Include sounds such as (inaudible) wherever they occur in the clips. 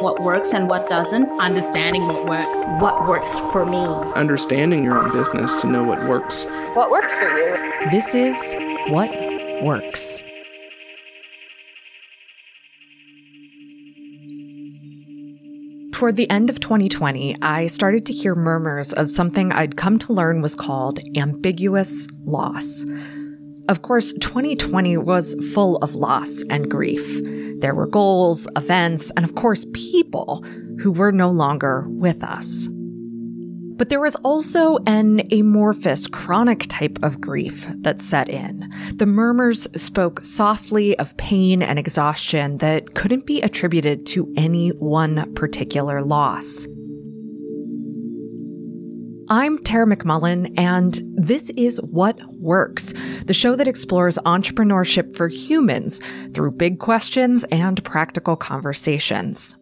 what works and what doesn't, understanding what works, what works for me, understanding your own business to know what works, what works for you. This is What Works. Toward the end of 2020, I started to hear murmurs of something I'd come to learn was called ambiguous loss. Of course, 2020 was full of loss and grief. There were goals, events, and of course, people who were no longer with us. But there was also an amorphous, chronic type of grief that set in. The murmurs spoke softly of pain and exhaustion that couldn't be attributed to any one particular loss. I'm Tara McMullin, and this is What Works, the show that explores entrepreneurship for humans through big questions and practical conversations.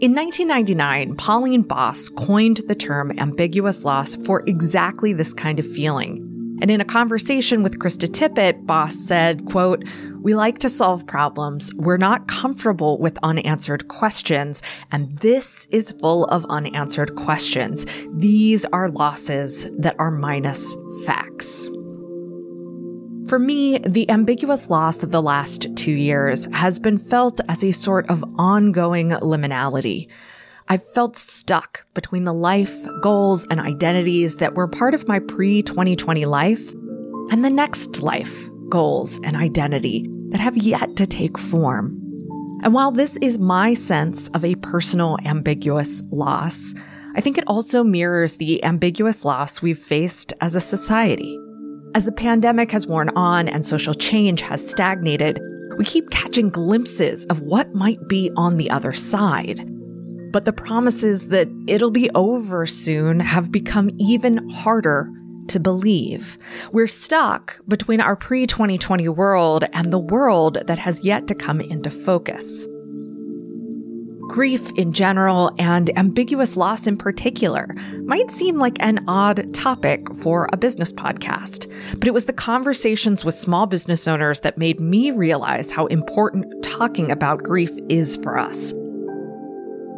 In 1999, Pauline Boss coined the term ambiguous loss for exactly this kind of feeling. And in a conversation with Krista Tippett, Boss said, quote, we like to solve problems. We're not comfortable with unanswered questions. And this is full of unanswered questions. These are losses that are minus facts. For me, the ambiguous loss of the last two years has been felt as a sort of ongoing liminality. I've felt stuck between the life, goals, and identities that were part of my pre 2020 life and the next life, goals, and identity that have yet to take form. And while this is my sense of a personal ambiguous loss, I think it also mirrors the ambiguous loss we've faced as a society. As the pandemic has worn on and social change has stagnated, we keep catching glimpses of what might be on the other side. But the promises that it'll be over soon have become even harder to believe. We're stuck between our pre 2020 world and the world that has yet to come into focus grief in general and ambiguous loss in particular might seem like an odd topic for a business podcast, but it was the conversations with small business owners that made me realize how important talking about grief is for us.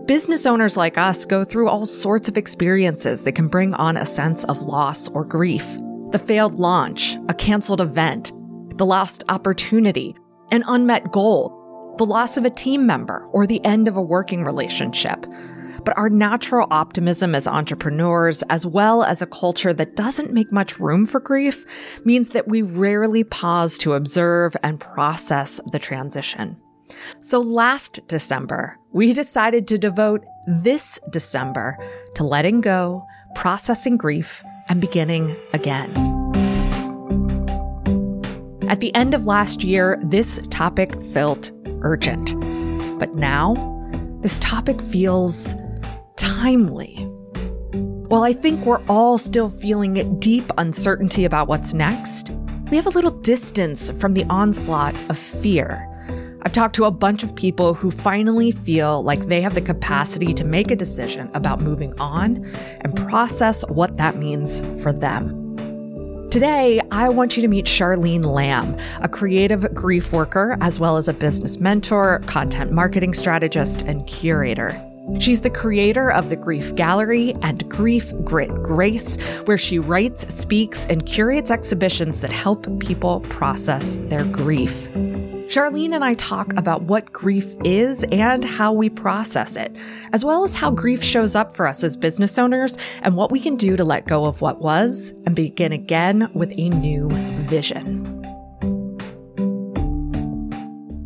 Business owners like us go through all sorts of experiences that can bring on a sense of loss or grief. The failed launch, a canceled event, the lost opportunity, an unmet goal, the loss of a team member, or the end of a working relationship. But our natural optimism as entrepreneurs, as well as a culture that doesn't make much room for grief, means that we rarely pause to observe and process the transition. So last December, we decided to devote this December to letting go, processing grief, and beginning again. At the end of last year, this topic felt urgent. But now, this topic feels timely. While I think we're all still feeling deep uncertainty about what's next, we have a little distance from the onslaught of fear. I've talked to a bunch of people who finally feel like they have the capacity to make a decision about moving on and process what that means for them. Today, I want you to meet Charlene Lamb, a creative grief worker, as well as a business mentor, content marketing strategist, and curator. She's the creator of the Grief Gallery and Grief Grit Grace, where she writes, speaks, and curates exhibitions that help people process their grief. Charlene and I talk about what grief is and how we process it, as well as how grief shows up for us as business owners and what we can do to let go of what was and begin again with a new vision.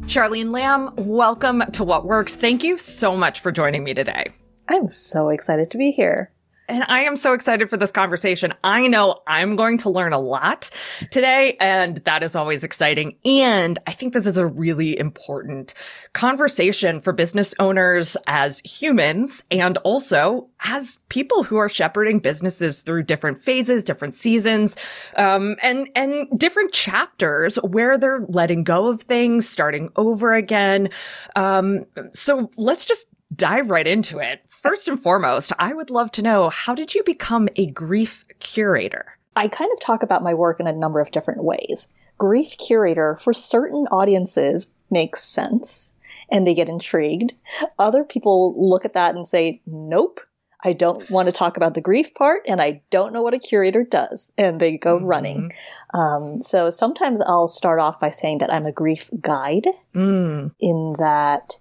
Charlene Lamb, welcome to What Works. Thank you so much for joining me today. I'm so excited to be here. And I am so excited for this conversation. I know I'm going to learn a lot today, and that is always exciting. And I think this is a really important conversation for business owners as humans and also as people who are shepherding businesses through different phases, different seasons, um, and, and different chapters where they're letting go of things, starting over again. Um, so let's just dive right into it. First and foremost, I would love to know how did you become a grief curator? I kind of talk about my work in a number of different ways. Grief curator for certain audiences makes sense. and they get intrigued. Other people look at that and say, nope, I don't want to talk about the grief part, and I don't know what a curator does, and they go mm-hmm. running. Um, so sometimes I'll start off by saying that I'm a grief guide, mm. in that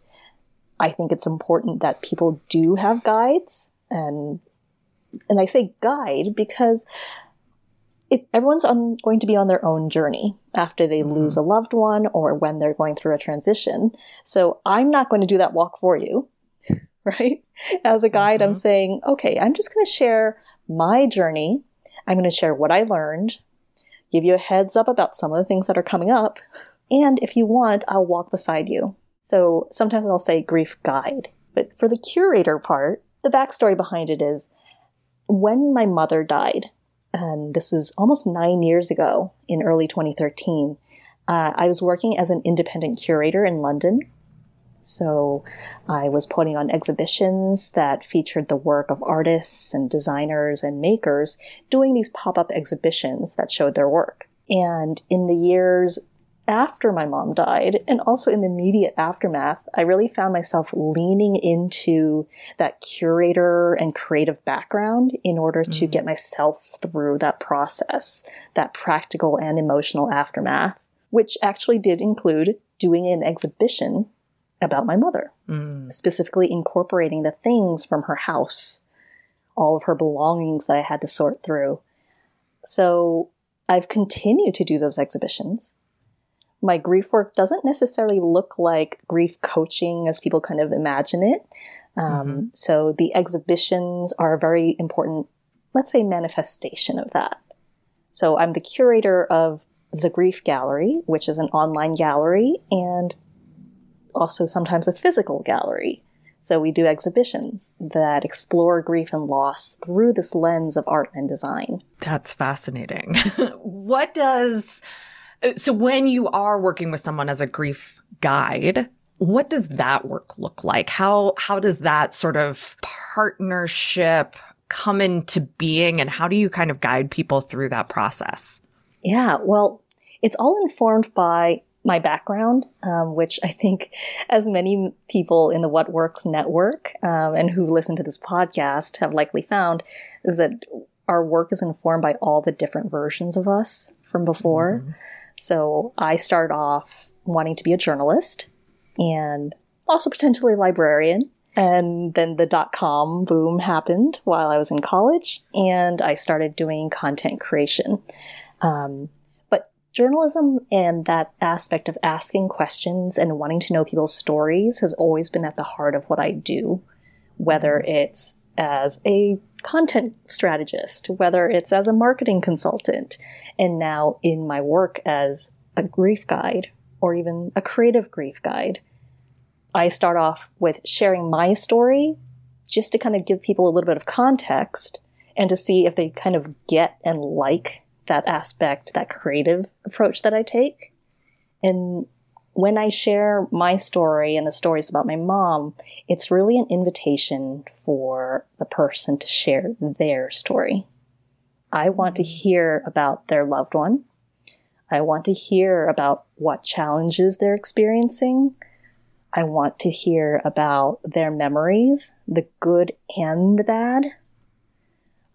I think it's important that people do have guides, and and I say guide because it, everyone's on, going to be on their own journey after they mm-hmm. lose a loved one or when they're going through a transition. So I'm not going to do that walk for you, (laughs) right? As a guide, mm-hmm. I'm saying, okay, I'm just going to share my journey. I'm going to share what I learned, give you a heads up about some of the things that are coming up. And if you want, I'll walk beside you. So sometimes I'll say grief guide. But for the curator part, the backstory behind it is when my mother died, and this is almost nine years ago in early 2013, uh, I was working as an independent curator in London. So I was putting on exhibitions that featured the work of artists and designers and makers doing these pop up exhibitions that showed their work. And in the years after my mom died and also in the immediate aftermath, I really found myself leaning into that curator and creative background in order to mm. get myself through that process, that practical and emotional aftermath, which actually did include doing an exhibition about my mother, mm. specifically incorporating the things from her house, all of her belongings that I had to sort through. So I've continued to do those exhibitions my grief work doesn't necessarily look like grief coaching as people kind of imagine it. Um, mm-hmm. So the exhibitions are a very important, let's say, manifestation of that. So I'm the curator of the Grief Gallery, which is an online gallery and also sometimes a physical gallery. So we do exhibitions that explore grief and loss through this lens of art and design. That's fascinating. (laughs) what does so when you are working with someone as a grief guide, what does that work look like? How how does that sort of partnership come into being and how do you kind of guide people through that process? Yeah, well, it's all informed by my background, um, which I think, as many people in the What Works network um, and who listen to this podcast have likely found, is that our work is informed by all the different versions of us from before. Mm-hmm. So I started off wanting to be a journalist and also potentially a librarian. And then the dot com boom happened while I was in college, and I started doing content creation. Um, but journalism and that aspect of asking questions and wanting to know people's stories has always been at the heart of what I do, whether it's as a content strategist, whether it's as a marketing consultant, and now in my work as a grief guide or even a creative grief guide. I start off with sharing my story just to kind of give people a little bit of context and to see if they kind of get and like that aspect, that creative approach that I take. And when I share my story and the stories about my mom, it's really an invitation for the person to share their story. I want to hear about their loved one. I want to hear about what challenges they're experiencing. I want to hear about their memories, the good and the bad.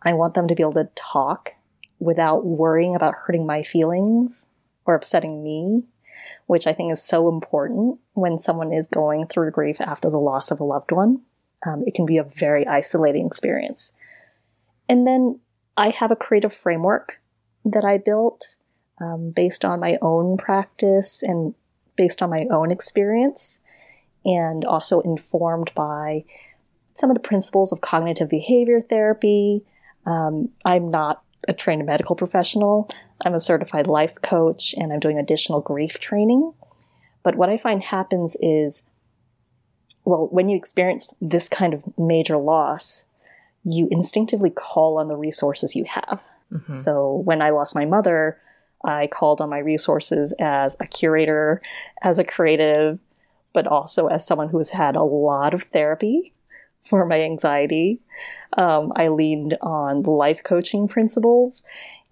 I want them to be able to talk without worrying about hurting my feelings or upsetting me, which I think is so important when someone is going through grief after the loss of a loved one. Um, it can be a very isolating experience. And then I have a creative framework that I built um, based on my own practice and based on my own experience, and also informed by some of the principles of cognitive behavior therapy. Um, I'm not a trained medical professional. I'm a certified life coach and I'm doing additional grief training. But what I find happens is, well, when you experience this kind of major loss, you instinctively call on the resources you have. Mm-hmm. So when I lost my mother, I called on my resources as a curator, as a creative, but also as someone who has had a lot of therapy for my anxiety. Um, I leaned on life coaching principles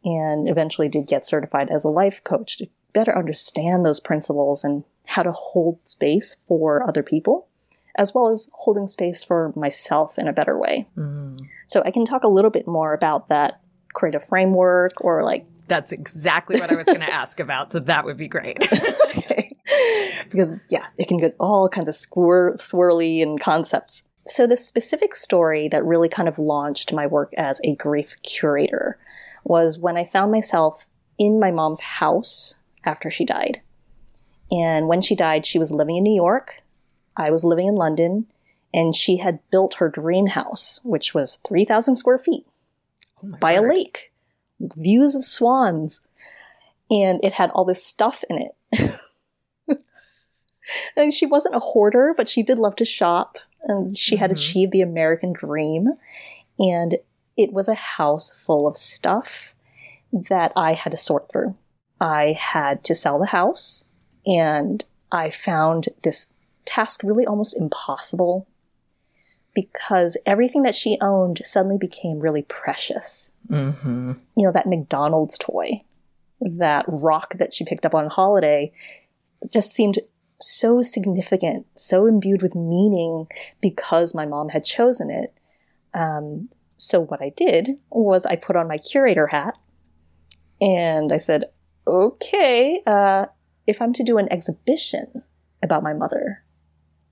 and eventually did get certified as a life coach to better understand those principles and how to hold space for other people, as well as holding space for myself in a better way. Mm. So I can talk a little bit more about that creative framework or like That's exactly what I was going to ask about. So that would be great. (laughs) okay. because yeah, it can get all kinds of swir- swirly and concepts. So the specific story that really kind of launched my work as a grief curator was when I found myself in my mom's house after she died. And when she died, she was living in New York. I was living in London, and she had built her dream house, which was 3,000 square feet Oh by a word. lake, views of swans, and it had all this stuff in it. (laughs) and she wasn't a hoarder, but she did love to shop, and she had Mhm. achieved the American dream. And it was a house full of stuff that I had to sort through. I had to sell the house, and I found this task really almost impossible because everything that she owned suddenly became really precious. Mhm. You know, that McDonald's toy, that rock that she picked up on holiday just seemed so significant, so imbued with meaning because my mom had chosen it. Um, so, what I did was I put on my curator hat and I said, okay, uh, if I'm to do an exhibition about my mother,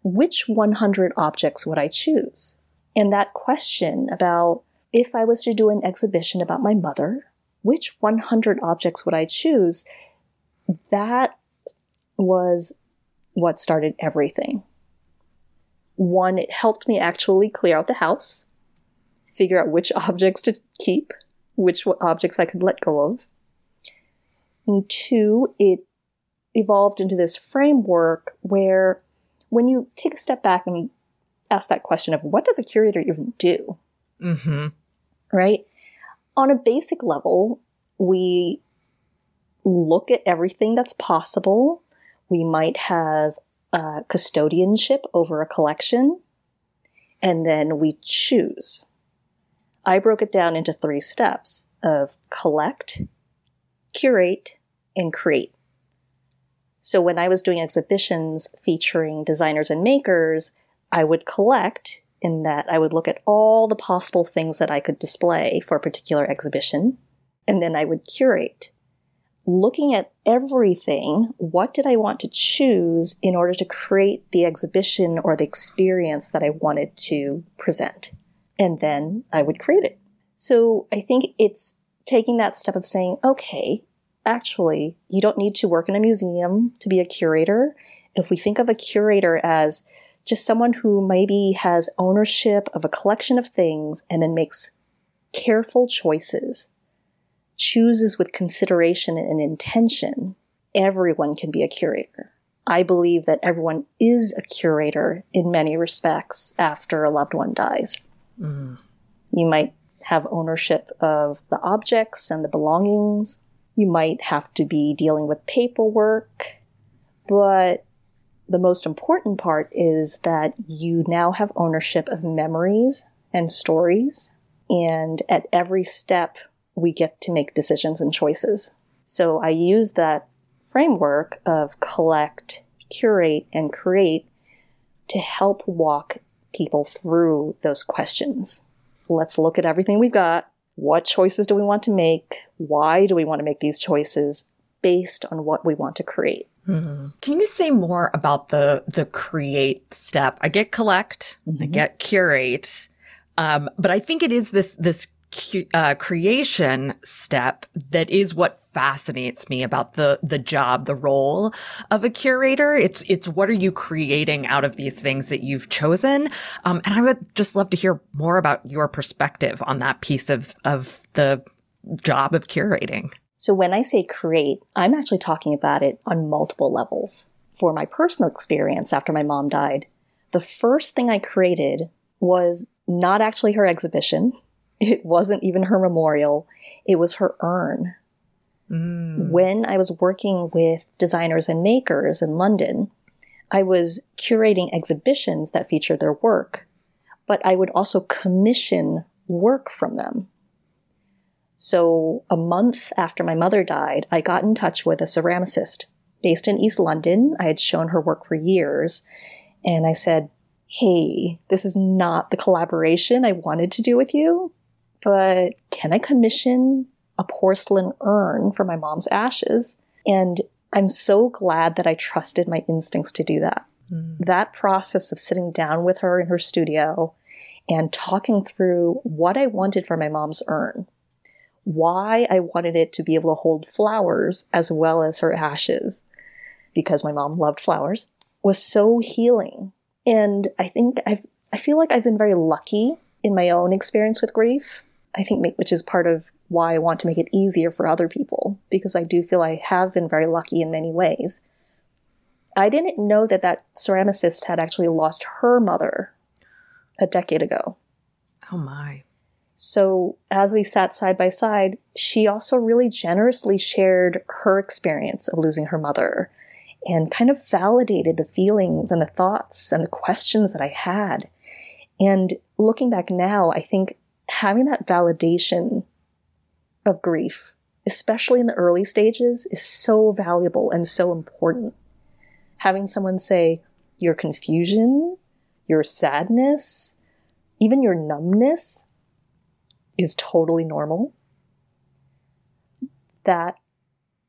which 100 objects would I choose? And that question about if I was to do an exhibition about my mother, which 100 objects would I choose? That was what started everything. One, it helped me actually clear out the house, figure out which (laughs) objects to keep, which objects I could let go of. And two, it evolved into this framework where when you take a step back and ask that question of what does a curator even do, Mhm. right? On a basic level, we look at everything that's possible. We might have uh, custodianship over a collection, and then we choose. I broke it down into three steps of collect, curate, and create. So when I was doing exhibitions featuring designers and makers, I would collect in that I would look at all the possible things that I could display for a particular exhibition, and then I would curate. Looking at everything, what did I want to choose in order to create the exhibition or the experience that I wanted to present? And then I would create it. So I think it's taking that step of saying, okay, actually, you don't need to work in a museum to be a curator. If we think of a curator as just someone who maybe has ownership of a collection of things and then makes careful choices, chooses with consideration and intention, everyone can be a curator. I believe that everyone is a curator in many respects after a loved one dies. Mm. You might have ownership of the objects and the belongings. You might have to be dealing with paperwork. But the most important part is that you now have ownership of memories and stories. And at every step, we get to make decisions and choices. So I use that framework of collect, curate, and create to help walk people through those questions. Let's look at everything we've got. What choices do we want to make? Why do we want to make these choices based on what we want to create? Mhm. Can you say more about the the create step? I get collect, I Mhm. get curate, um, but I think it is this this uh, creation step that is what fascinates me about the the job, the role of a curator. It's it's what are you creating out of these things that you've chosen, um, and I would just love to hear more about your perspective on that piece of of the job of curating. So when I say create, I'm actually talking about it on multiple levels. For my personal experience after my mom died, the first thing I created was not actually her exhibition. (laughs) It wasn't even her memorial. It was her urn. Mm. When I was working with designers and makers in London, I was curating exhibitions that featured their work, but I would also commission work from them. So, a month after my mother died, I got in touch with a ceramicist based in East London. I had shown her work for years. And I said, Hey, this is not the collaboration I wanted to do with you, but can I commission a porcelain urn for my mom's ashes? And I'm so glad that I trusted my instincts to do that. Mm. That process of sitting down with her in her studio and talking through what I wanted for my mom's urn, why I wanted it to be able to hold flowers as well as her ashes, because my mom loved flowers, was so healing. And I think I've, I feel like I've been very lucky in my own experience with grief. I think, which is part of why I want to make it easier for other people, because I do feel I have been very lucky in many ways. I didn't know that that ceramicist had actually lost her mother a decade ago. Oh my. So, as we sat side by side, she also really generously shared her experience of losing her mother and kind of validated the feelings and the thoughts and the questions that I had. And looking back now, I think having that validation of grief, especially in the early stages, is so valuable and so important. Having someone say, your confusion, your sadness, even your numbness is totally normal. That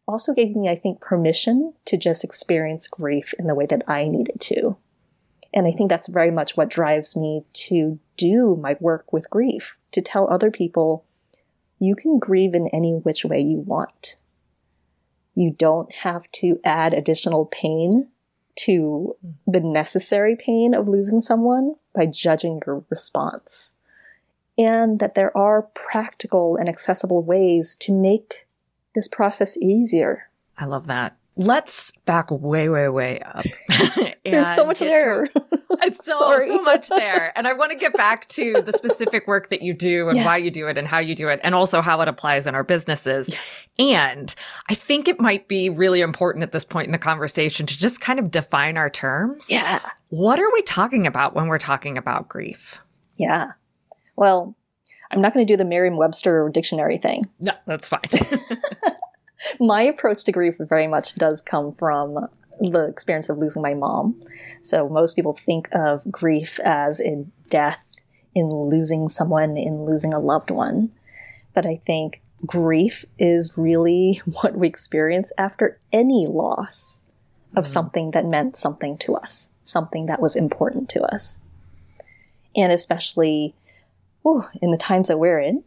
also gave me, I think, permission to just experience grief in the way that I needed to. And I think that's very much what drives me to do my work with grief, to tell other people you can grieve in any which way you want. You don't have to add additional pain to the necessary pain of losing someone by judging your response. And that there are practical and accessible ways to make this process easier. I love that. Let's back way, way, way up. (laughs) (laughs) There's so much there. (laughs) it's so, so much there. And I want to get back to the specific work that you do and yeah. why you do it and how you do it and also how it applies in our businesses. Yes. And I think it might be really important at this point in the conversation to just kind of define our terms. Yeah. What are we talking about when we're talking about grief? Yeah. Well, I'm not going to do the Merriam Webster dictionary thing. No, that's fine. (laughs) (laughs) my approach to grief very much does come from the experience of losing my mom. So most people think of grief as in death, in losing someone, in losing a loved one. But I think grief is really (laughs) what we experience after any loss of mm-hmm. something that meant something to us, something that was important to us. And especially whew, in the times that we're in,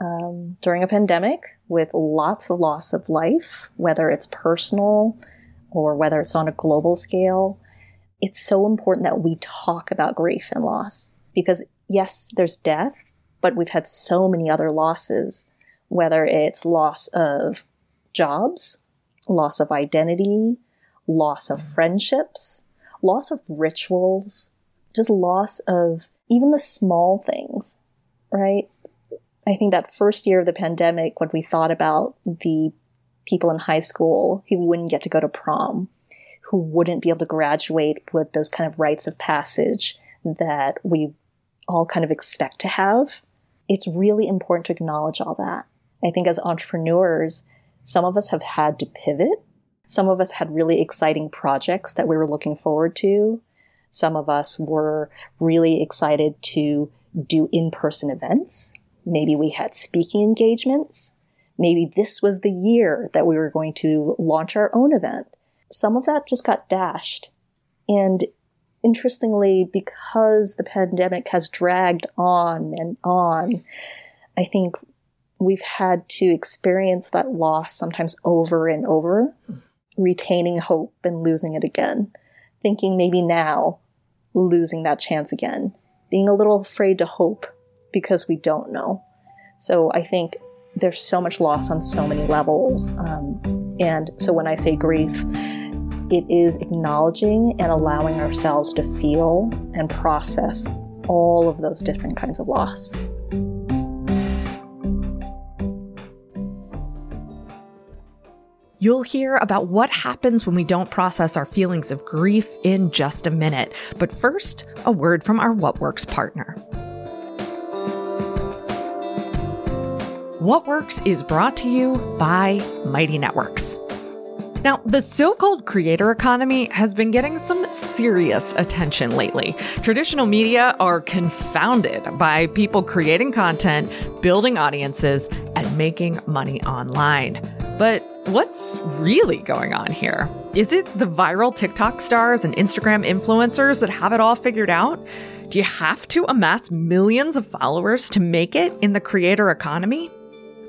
um, during a pandemic with lots of loss of life, whether it's personal or whether it's on a global scale, it's so important that we talk about grief and loss because yes, there's death, but we've had so many other losses, whether it's loss of jobs, loss of identity, loss of friendships, loss of rituals, just loss of even the small things, right? I think that first year of the pandemic, when we thought about the people in high school who wouldn't get to go to prom, who wouldn't be able to graduate with those kind of rites of passage that we all kind of expect to have, it's really important to acknowledge all that. I think as entrepreneurs, some of us have had to pivot. Some of us had really exciting projects that we were looking forward to. Some of us were really excited to do in person events Maybe we had speaking engagements. Maybe this was the year that we were going to launch our own event. Some of that just got dashed. And interestingly, because the pandemic has dragged on and on, I think we've had to experience that loss sometimes over and over, retaining hope and losing it again, thinking maybe now losing that chance again, being a little afraid to hope because we don't know. So I think there's so much loss on so many levels. Um, and so when I say grief, it is acknowledging and allowing ourselves to feel and process all of those different kinds of loss. You'll hear about what happens when we don't process our feelings of grief in just a minute. But first, a word from our What Works partner. What Works is brought to you by Mighty Networks. Now, the so called creator economy has been getting some serious attention lately. Traditional media are confounded by people creating content, building audiences, and making money online. But what's really going on here? Is it the viral TikTok stars and Instagram influencers that have it all figured out? Do you have to amass millions of followers to make it in the creator economy?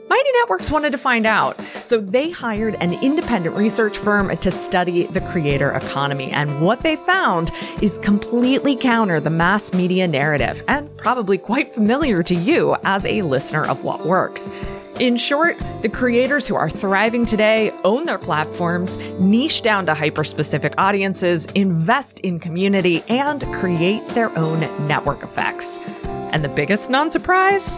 Mighty Networks wanted to find out, so they hired an independent research firm to study the creator economy. And what they found is completely counter the mass media narrative and probably quite familiar to you as a listener of What Works. In short, the creators who are thriving today own their platforms, niche down to hyper specific audiences, invest in community, and create their own network effects. And the biggest non surprise?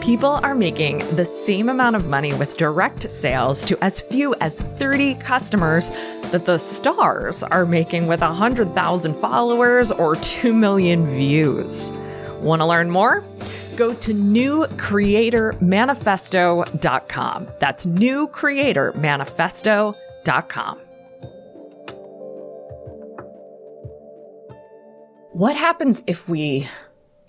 people are making the same amount of money with direct sales to as few as 30 customers that the stars are making with 100,000 followers or 2 million views. Want to learn more? Go to newcreatormanifesto.com. That's newcreatormanifesto.com. What happens if we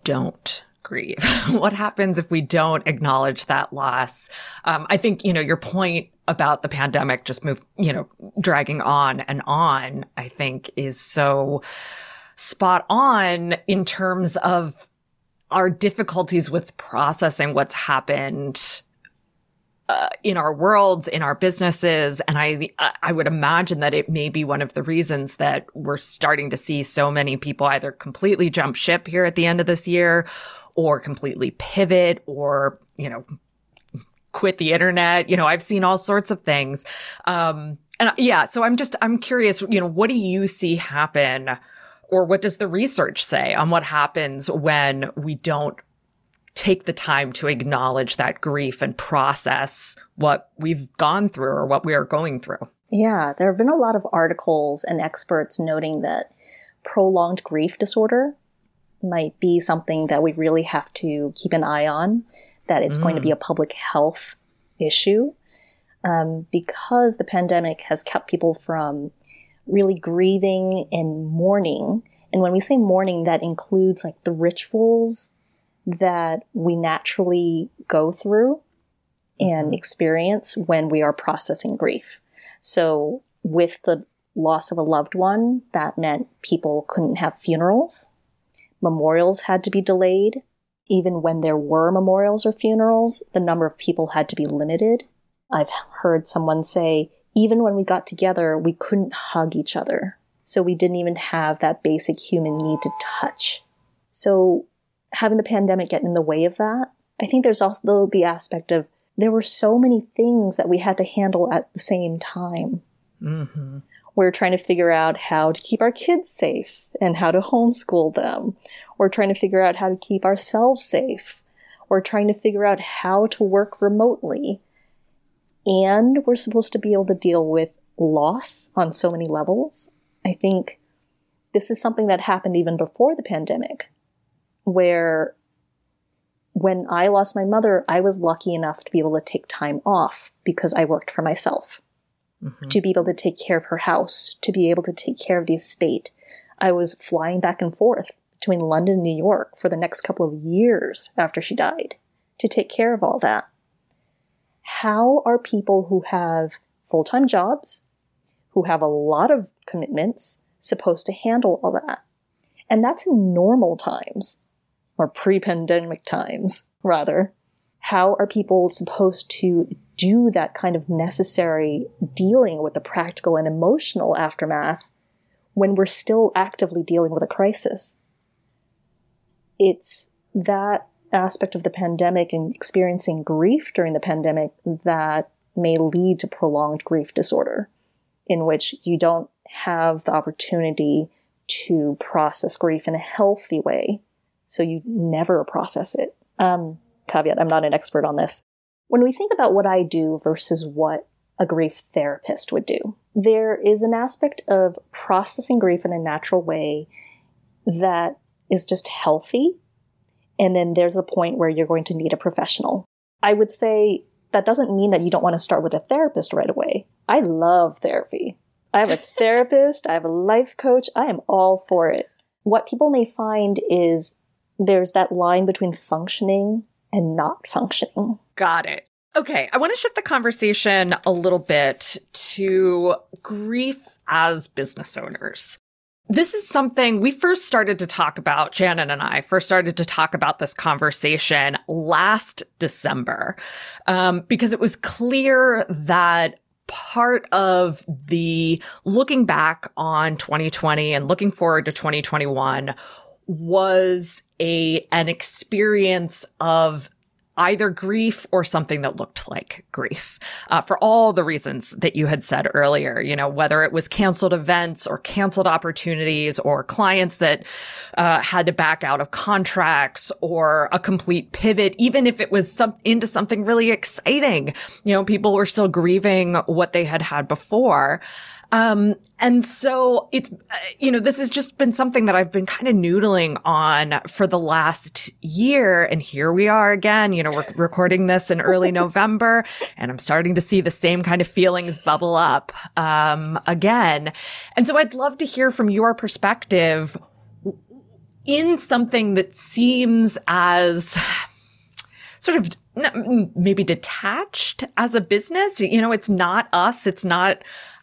don't grieve? (laughs) what happens if we don't acknowledge that loss? Um, I think, you know, your point about the pandemic just move, you know, dragging on and on, I think is so spot on in terms of our difficulties with processing what's happened uh, in our worlds, in our businesses. And I, I would imagine that it may be one of the reasons that we're starting to see so many people either completely jump ship here at the end of this year or completely pivot or, you know, quit the internet. You know, I've seen all sorts of things. Um, and yeah, so I'm just, I'm curious, you know, what do you see happen or what does the research say on what happens when we don't take the time to acknowledge that grief and process what we've gone through or what we are going through? Yeah, there have been a lot of articles and experts noting that prolonged grief disorder might be something that we really have to keep an eye on, that it's mm. going to be mm. a public health issue. Um, because the pandemic has kept people from really grieving and mourning. And when we say mourning, that includes like the rituals that we naturally go through and mm-hmm. experience when we are processing grief. So, with the loss of a loved one, that meant people couldn't have funerals memorials had to be delayed. Even when there were memorials or funerals, the number of people had to be limited. I've heard someone say, even when we got together, we couldn't hug each other. So we didn't even have that basic human need to touch. So having the pandemic get in the way of that, I think there's also the aspect of there were so many things that we had to handle at the same time. Mm-hmm. We're trying to figure out how to keep our kids safe and how to homeschool them. We're trying to figure out how to keep ourselves safe. We're trying to figure out how to work remotely. And we're supposed to be able to deal with loss on so many levels. I think this is something that happened even before the pandemic, where when I lost my mother, I was lucky enough to be able to take time off because I worked for myself mm-hmm. to be able to take care of her house, to be able to take care of the estate. I was flying back and forth between London and New York for the next couple of years after she died to take care of all that. How are people who have full time jobs, who have a lot of commitments, supposed to handle all that? And that's in normal times, or pre pandemic times, rather. How are people supposed to do that kind of necessary dealing with the practical and emotional aftermath when we're still actively dealing with a crisis. It's that aspect of the pandemic and experiencing grief during the pandemic that may lead to prolonged grief disorder, in which you don't have the opportunity to process grief in a healthy way, so you never process it. Um, caveat, I'm not an expert on this. When we think about what I do versus what a grief therapist would do, there is an aspect of processing grief in a natural way that is just healthy. And then there's a point where you're going to need a professional. I would say that doesn't mean that you don't want to start with a therapist right away. I love therapy. I have a (laughs) therapist, I have a life coach, I am all for it. What people may find is there's that line between functioning and not functioning. Got it. Okay, I want to shift the conversation a little bit to grief as business owners. This is something we first started to talk about, Shannon and I first started to talk about this conversation last December, um, because it was clear that part of the looking back on 2020 and looking forward to 2021 was a an experience of either grief or something that looked like grief uh, for all the reasons that you had said earlier you know whether it was canceled events or canceled opportunities or clients that uh, had to back out of contracts or a complete pivot even if it was some into something really exciting. You know people were still grieving what they had had before um, and so it's, uh, you know, this has just been something that I've been kind of noodling on for the last year. And here we are again, you know, we're recording this in early (laughs) November and I'm starting to see the same kind of feelings bubble up, um, again. And so I'd love to hear from your perspective in something that seems as sort of maybe detached as a business. You know, it's not us. It's not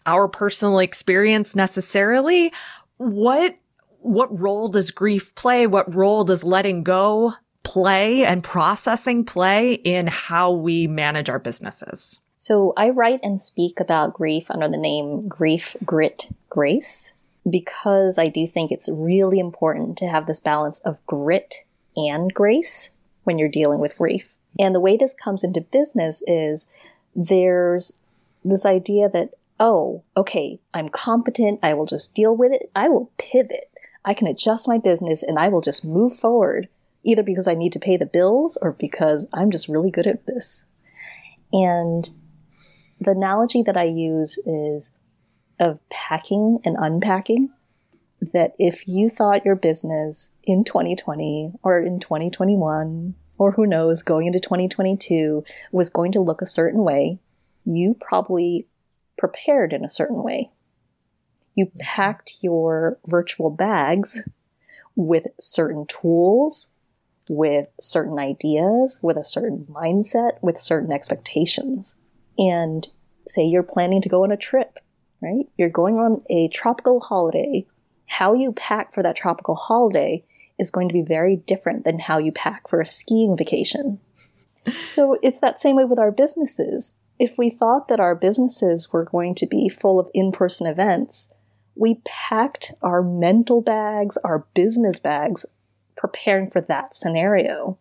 our personal experience necessarily. What, what role does grief play? What role does letting go play and processing play in how we manage our businesses? So I write and speak about grief under the name Grief, Grit, Grace because I do think it's really important to have this balance of grit and grace when you're dealing with grief. And the way this comes into business is there's this idea that oh, okay, I'm competent. I will just deal with it. I will pivot. I can adjust my business and I will just move forward, either because I need to pay the bills or because I'm just really good at this. And the analogy that I use is of packing and unpacking. That if you thought your business in 2020 or in 2021, or who knows, going into 2022 was going to look a certain way, you probably prepared in a certain way. You mm-hmm. packed your virtual bags with certain tools, with certain ideas, with a certain mindset, with certain expectations. And say you're planning to go on a trip, right? You're going on a tropical holiday. How you pack for that tropical holiday is going to be very different than how you pack for a skiing vacation. (laughs) so it's that same way with our businesses if we thought that our businesses were going to be full of in person events, we packed our mental bags, our business bags, preparing for that scenario.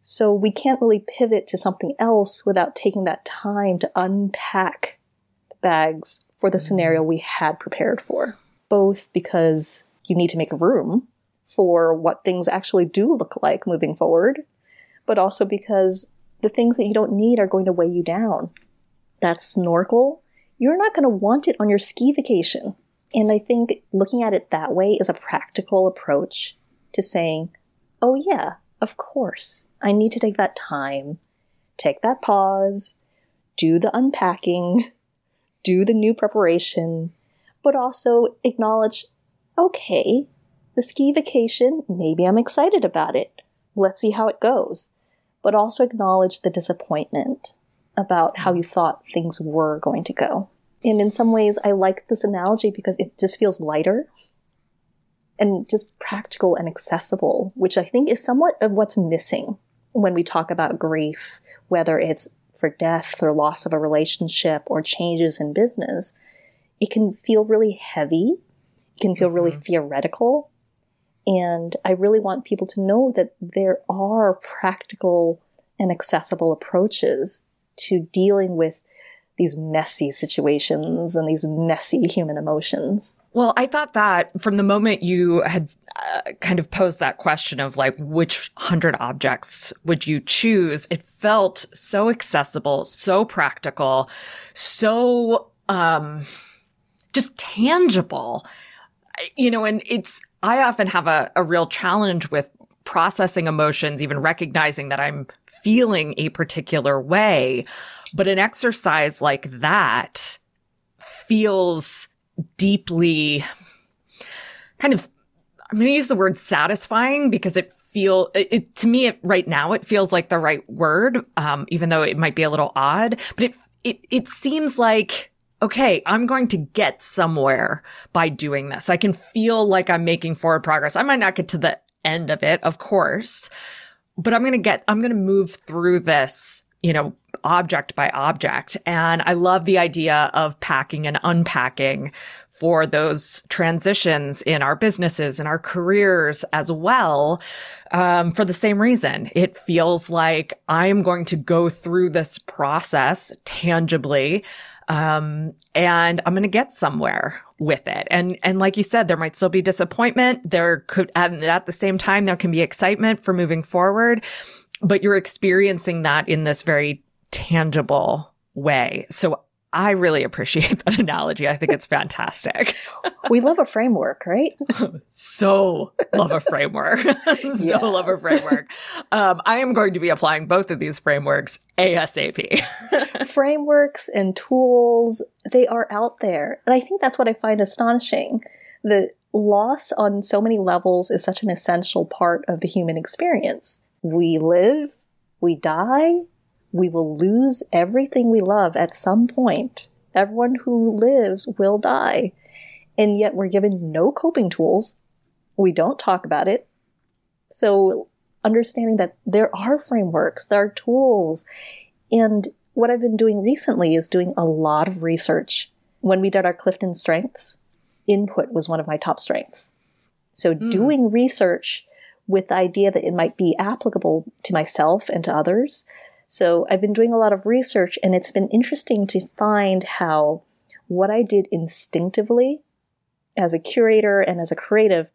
So we can't really pivot to something else without taking that time to unpack the bags for the scenario we had prepared for. Both because you need to make room for what things actually do look like moving forward, but also because the things that you don't need are going to weigh you down. That snorkel, you're not going to want it on your ski vacation. And I think looking at it that way is a practical approach to saying, oh, yeah, of course, I need to take that time, take that pause, do the unpacking, (laughs) do the new preparation, but also acknowledge, okay, the ski vacation, maybe I'm excited about it. Let's see how it goes but also acknowledge the disappointment about how you thought things were going to go. And in some ways, I like this analogy because it just feels lighter and just practical and accessible, which I think is somewhat of what's missing when we talk about grief, whether it's for death or loss of a relationship or changes in business. It can feel really heavy, it can feel mm-hmm. really theoretical, and I really want people to know that there are practical and accessible approaches to dealing with these messy situations and these messy human emotions. Well, I thought that from the moment you had uh, kind of posed that question of like, which hundred objects would you choose? It felt so accessible, so practical, so, um, just tangible. You know, and it's, I often have a, a real challenge with processing emotions, even recognizing that I'm feeling a particular way. But an exercise like that feels deeply kind of I'm going to use the word satisfying because it feel it, it, to me it, right now it feels like the right word um, even though it might be a little odd but it it it seems like okay I'm going to get somewhere by doing this I can feel like I'm making forward progress I might not get to the end of it of course but I'm going to get I'm going to move through this you know, object by object. And I love the idea of packing and unpacking for those transitions in our businesses and our careers as well. Um, for the same reason, it feels like I am going to go through this process tangibly. Um, and I'm going to get somewhere with it. And, and like you said, there might still be disappointment. There could, and at the same time, there can be excitement for moving forward but you're experiencing that in this very tangible way. So I really appreciate that analogy. I think it's fantastic. we love a framework, right? (laughs) so love a framework. (laughs) so yes. love a framework. Um, I am going to be applying both of these frameworks ASAP. (laughs) frameworks and tools, they are out there. And I think that's what I find astonishing. The loss on so many levels is such an essential part of the human experience we live, we die, we will lose everything we love at some point. Everyone who lives will die. And yet we're given no coping tools. We don't talk about it. So understanding that there are frameworks, there are tools. And what I've been doing recently is doing a lot of research. When we did our Clifton strengths, input was one of my top strengths. So mm. doing research with the idea that it might be applicable to myself and to others. So I've been doing a lot of research and it's been interesting to find how what I did instinctively as a curator and as a creative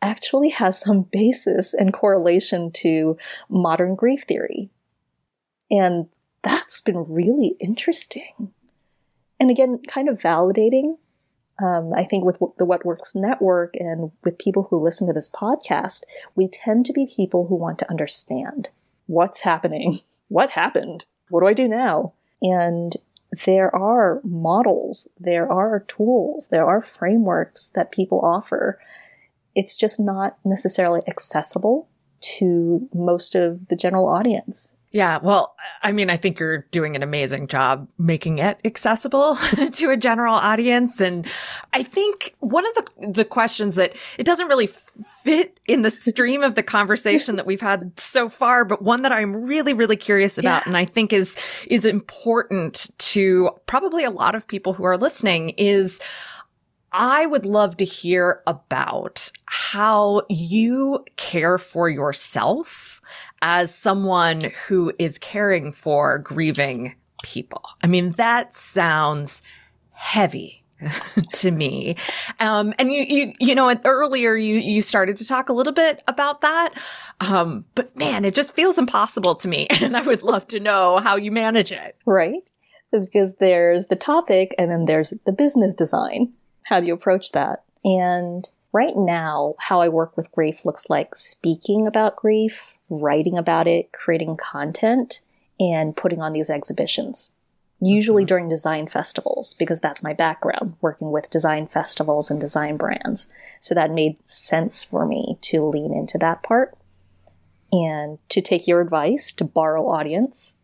actually has some (laughs) basis and correlation to modern grief theory. And that's been really interesting. And again, kind of validating um, I think with the What Works Network and with people who listen to this podcast, we tend to be people who want to understand what's happening, (laughs) what happened, what do I do now? And there are models, there are tools, there are frameworks that people offer. It's just not necessarily accessible to most of the general audience. Yeah. Well, I mean, I think you're doing an amazing job making it accessible (laughs) to a general audience. And I think one of the, the questions that it doesn't really fit in the stream of the conversation that we've had so far, but one that I'm really, really curious about yeah. and I think is, is important to probably a lot of people who are listening is, I would love to hear about how you care for yourself as someone who is caring for grieving people. I mean, that sounds heavy (laughs) to me. Um, and you, you, you know, earlier you, you started to talk a little bit about that. Um, but man, it just feels impossible to me. (laughs) And I would love to know how you manage it. Right. Because there's the topic and then there's the business design. How do you approach that? And right now, how I work with grief looks like speaking about grief, writing about it, creating content, and putting on these exhibitions. Usually mm-hmm. during design festivals, because that's my background, working with design festivals and design brands. So that made sense for me to lean into that part and to take your advice to borrow audience,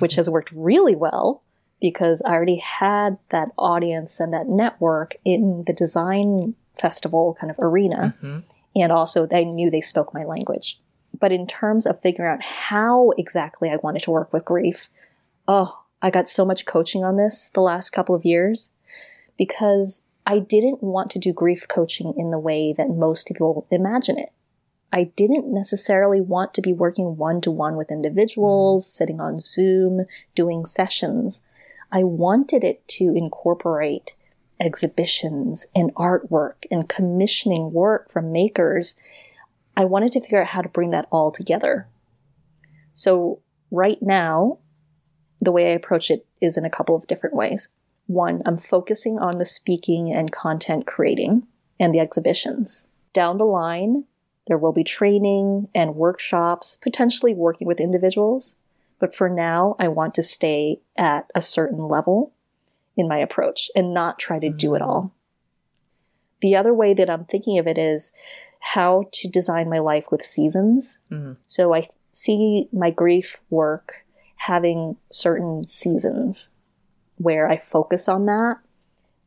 which has worked really well because I already had that audience and that network in the design festival kind of arena. Mm-hmm. And also, they knew they spoke my language. But in terms of figuring out how exactly I wanted to work with grief, oh, I got so much coaching on this the last couple of years because I didn't want to do grief coaching in the way that most people imagine it. I didn't necessarily want to be working one to one with individuals, mm. sitting on Zoom, doing sessions. I wanted it to incorporate exhibitions and artwork and commissioning work from makers I wanted to figure out how to bring that all together. So, right now, the way I approach it is in a couple of different ways. One, I'm focusing on the speaking and content creating and the exhibitions. Down the line, There will be training and workshops, potentially working with individuals. But for now, I want to stay at a certain level in my approach and not try to do it mm-hmm. all. The other way that I'm thinking of it is how to design my life with seasons. Mhm. So I see my grief work having certain seasons where I focus on that.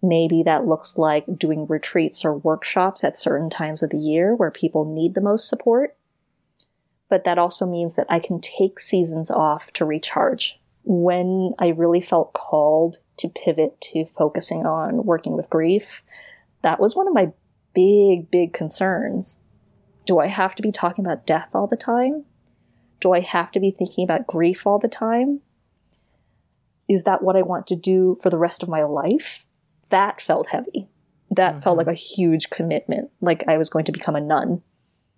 Maybe that looks like doing retreats or workshops at certain times of the year where people need the most support. But that also means that I can take seasons off to recharge. When I really felt called to pivot to focusing on working with grief, that was one of my big, big concerns. Do I have to be talking about death all the time? Do I have to be thinking about grief all the time? Is that what I want to do for the rest of my life? That felt heavy. That felt Mhm. like a huge commitment, like I was going to become a nun.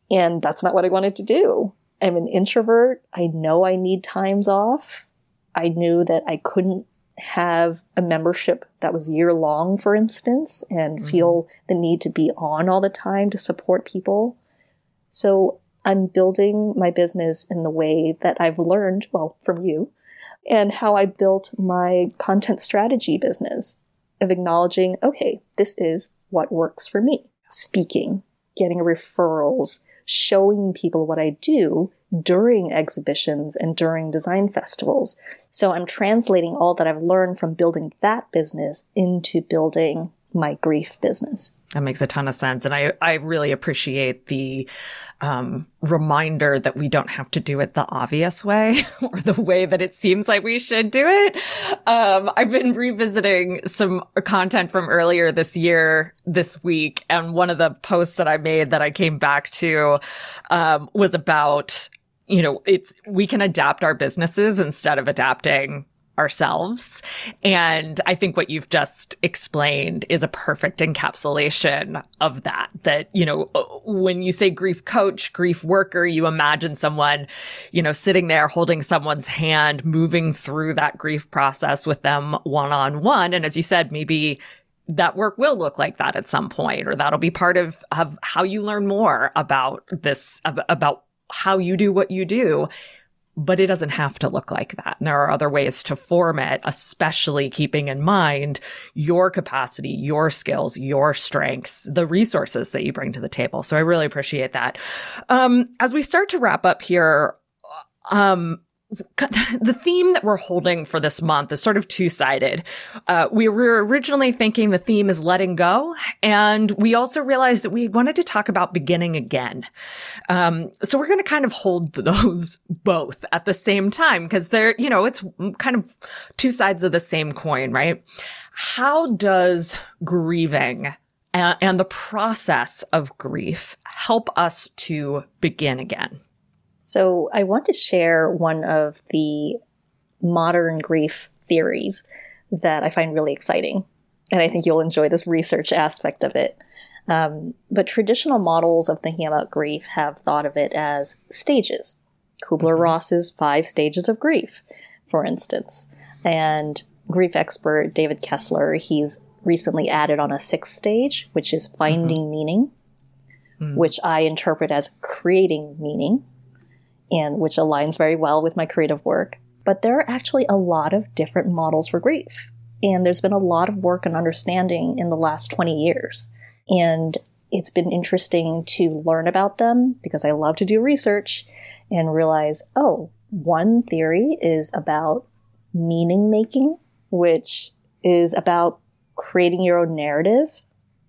And that's not what I wanted to do. I'm an introvert. I know I need times off. I knew that I couldn't have a membership that was year long, for instance, and Mhm. feel the need to be on all the time to support people. So I'm building my business in the way that I've learned, well, from you, and how I built my content strategy business of acknowledging, okay, this is what works for me. Speaking, getting referrals, showing people what I do during exhibitions and during design festivals. So I'm translating all that I've learned from building that business into building my grief business. That makes a ton of sense. And I, I really appreciate the um, reminder that we don't have to do it the obvious way (laughs) or the way that it seems like we should do it. Um, I've been revisiting some content from earlier this year, this week. And one of the posts that I made that I came back to um, was about, you know, it's, we can adapt our businesses instead of adapting ourselves. And I think what you've just explained is a perfect encapsulation of that. That, you know, uh, when you say grief coach, grief worker, you imagine someone, you know, sitting there holding someone's hand, moving through that grief process with them one on one. And as you said, maybe that work will look like that at some point, or that'll be part of, of how you learn more about this, about how you do what you do but it doesn't have to look like that. And there are other ways to form it, especially keeping in mind your capacity, your skills, your strengths, the resources that you bring to the table. So I really appreciate that. Um, as we start to wrap up here, um, (laughs) the theme that we're holding for this month is sort of two sided. Uh, we were originally thinking the theme is letting go. And we also realized that we wanted to talk about beginning again. Um, so we're going to kind of hold (laughs) those both at the same time because they're, you know, it's kind of two sides of the same coin, right? How does grieving and, and the process of grief help us to begin again? So I want to share one of the modern grief theories that I find really exciting. And I think you'll enjoy this research aspect of it. Um, but traditional models of thinking about grief have thought of it as stages. Kubler Ross's five stages of grief, for instance. And grief expert David Kessler, he's recently added on a sixth stage, which is finding meaning, Mm. which I interpret as creating meaning and which aligns very well with my creative work. But there are actually a lot of different models for grief. And there's been a lot of work and understanding in the last 20 years. And it's been interesting to learn about them because I love to do research and realize, oh, one theory is about meaning making, which is about creating your own narrative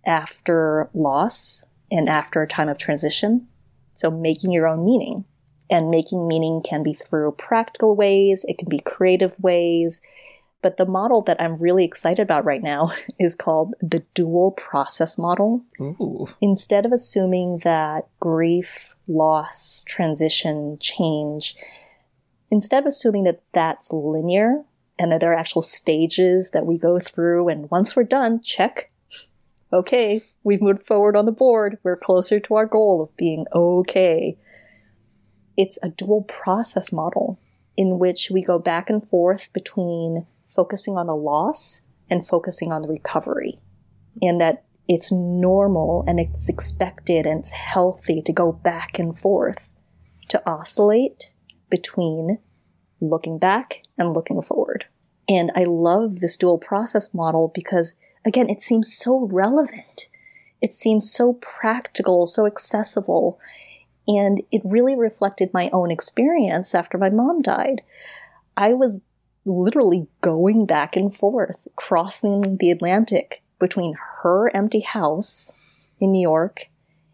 after loss and after a time of transition. So making your own meaning. And making meaning can be through practical ways, it can be creative ways. But the model that I'm really excited about right now (laughs) is called the dual process model. Ooh. Instead of assuming that grief, loss, transition, change, instead of assuming that that's linear and that there are actual stages that we go through, and once we're done, check. Okay, we've moved forward on the board. We're closer to our goal of being okay it's a dual process model in which we go back and forth between focusing on the loss and focusing on the recovery. And that it's normal and it's expected and it's healthy to go back and forth, to oscillate between looking back and looking forward. And I love this dual process model because, again, it seems so relevant. It seems so practical, so accessible. And it really reflected my own experience after my mom died. I was literally going back and forth, crossing the Atlantic between her empty house in New York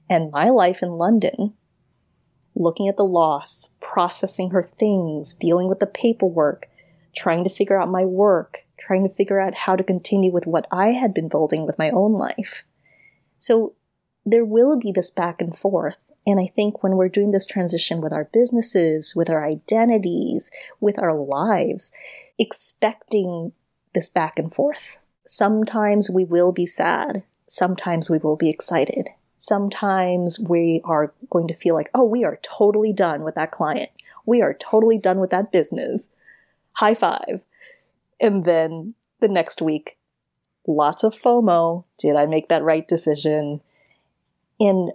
and my life in London, looking at the loss, processing her things, dealing with the paperwork, trying to figure out my work, trying to figure out how to continue with what I had been building with my own life. So there will be this back and forth. And I think when we're doing this transition with our businesses, with our identities, with our lives, expecting this back and forth. Sometimes we will be sad. Sometimes we will be excited. Sometimes we are going to feel like, oh, we are totally done with that client. We are totally done with that business high five. And then the next week, lots of FOMO. Did I make that right decision? And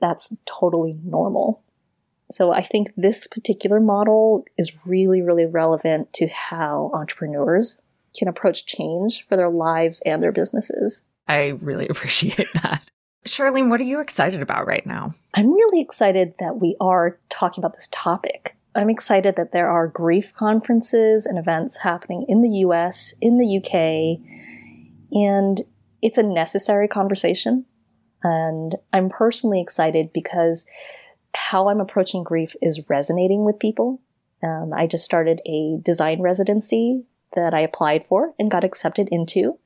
that's totally normal. So I think this particular model is really, really relevant to how entrepreneurs can approach change for their lives and their businesses. I really (laughs) appreciate that. Charlene, what are you excited about right now? I'm really excited that we are talking about this topic I'm excited that there are grief conferences and events happening in the US, in the UK, and it's a necessary conversation. And I'm personally excited because how I'm approaching grief is resonating with people. Um, I just started a design residency that I applied for and got accepted into.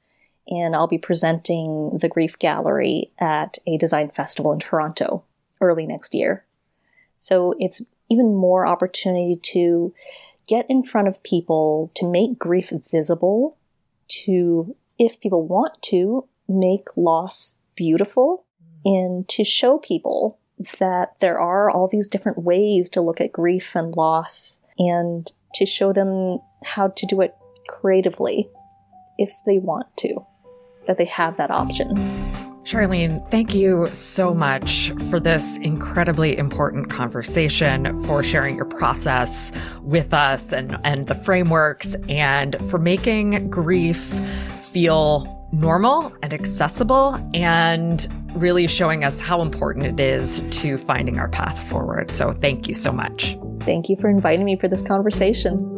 And I'll be presenting the Grief Gallery at a design festival in Toronto early next year. So it's even more opportunity to get in front of people, to make grief visible, to, if people want to, make loss beautiful, mm. and to show people that there are all these different ways to look at grief and loss, and to show them how to do it creatively if they want to, that they have that option. Charlene, thank you so much for this incredibly important conversation, for sharing your process with us and, and the frameworks, and for making grief feel normal and accessible, and really showing us how important it is to finding our path forward. So, thank you so much. Thank you for inviting me for this conversation.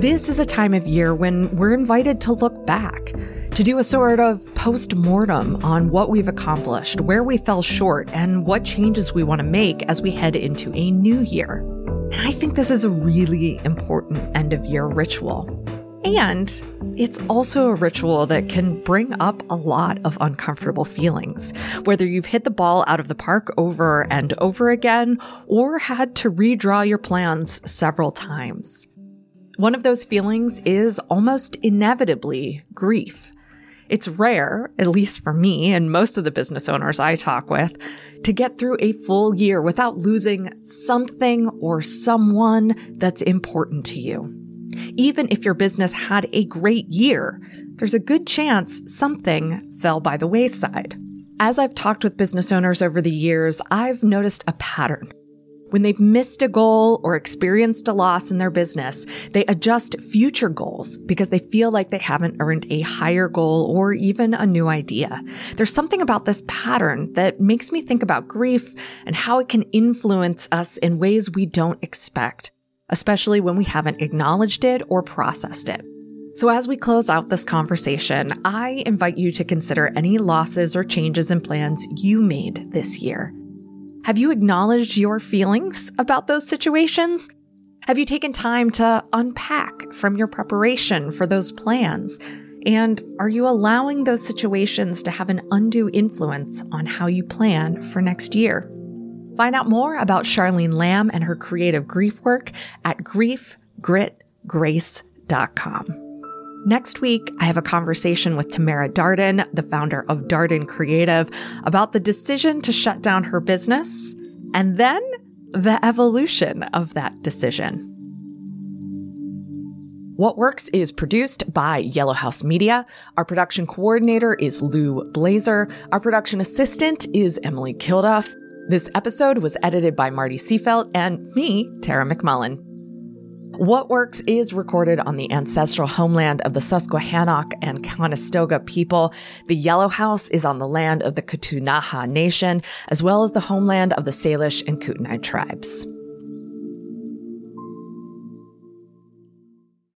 This is a time of year when we're invited to look back, to do a sort of post mortem on what we've accomplished, where we fell short, and what changes we want to make as we head into a new year. And I think this is a really important end of year ritual. And it's also a ritual that can bring up a lot of uncomfortable feelings, whether you've hit the ball out of the park over and over again or had to redraw your plans several times. One of those feelings is almost inevitably grief. It's rare, at least for me and most of the business owners I talk with, to get through a full year without losing something or someone that's important to you. Even if your business had a great year, there's a good chance something fell by the wayside. As I've talked with business owners over the years, I've noticed a pattern. When they've missed a goal or experienced a loss in their business, they adjust future goals because they feel like they haven't earned a higher goal or even a new idea. There's something about this pattern that makes me think about grief and how it can influence us in ways we don't expect, especially when we haven't acknowledged it or processed it. So, as we close out this conversation, I invite you to consider any losses or changes in plans you made this year. Have you acknowledged your feelings about those situations? Have you taken time to unpack from your preparation for those plans? And are you allowing those situations to have an undue influence on how you plan for next year? Find out more about Charlene Lamb and her creative grief work at griefgritgrace.com. Next week, I have a conversation with Tamara Darden, the founder of Darden Creative, about the decision to shut down her business and then the evolution of that decision. What Works is produced by Yellow House Media. Our production coordinator is Lou Blaser. Our production assistant is Emily Kilduff. This episode was edited by Marty Seafelt and me, Tara McMullin. What Works is recorded on the ancestral homeland of the Susquehannock and Conestoga people. The Yellow House is on the land of the Ktunaxa Nation, as well as the homeland of the Salish and Kootenai tribes.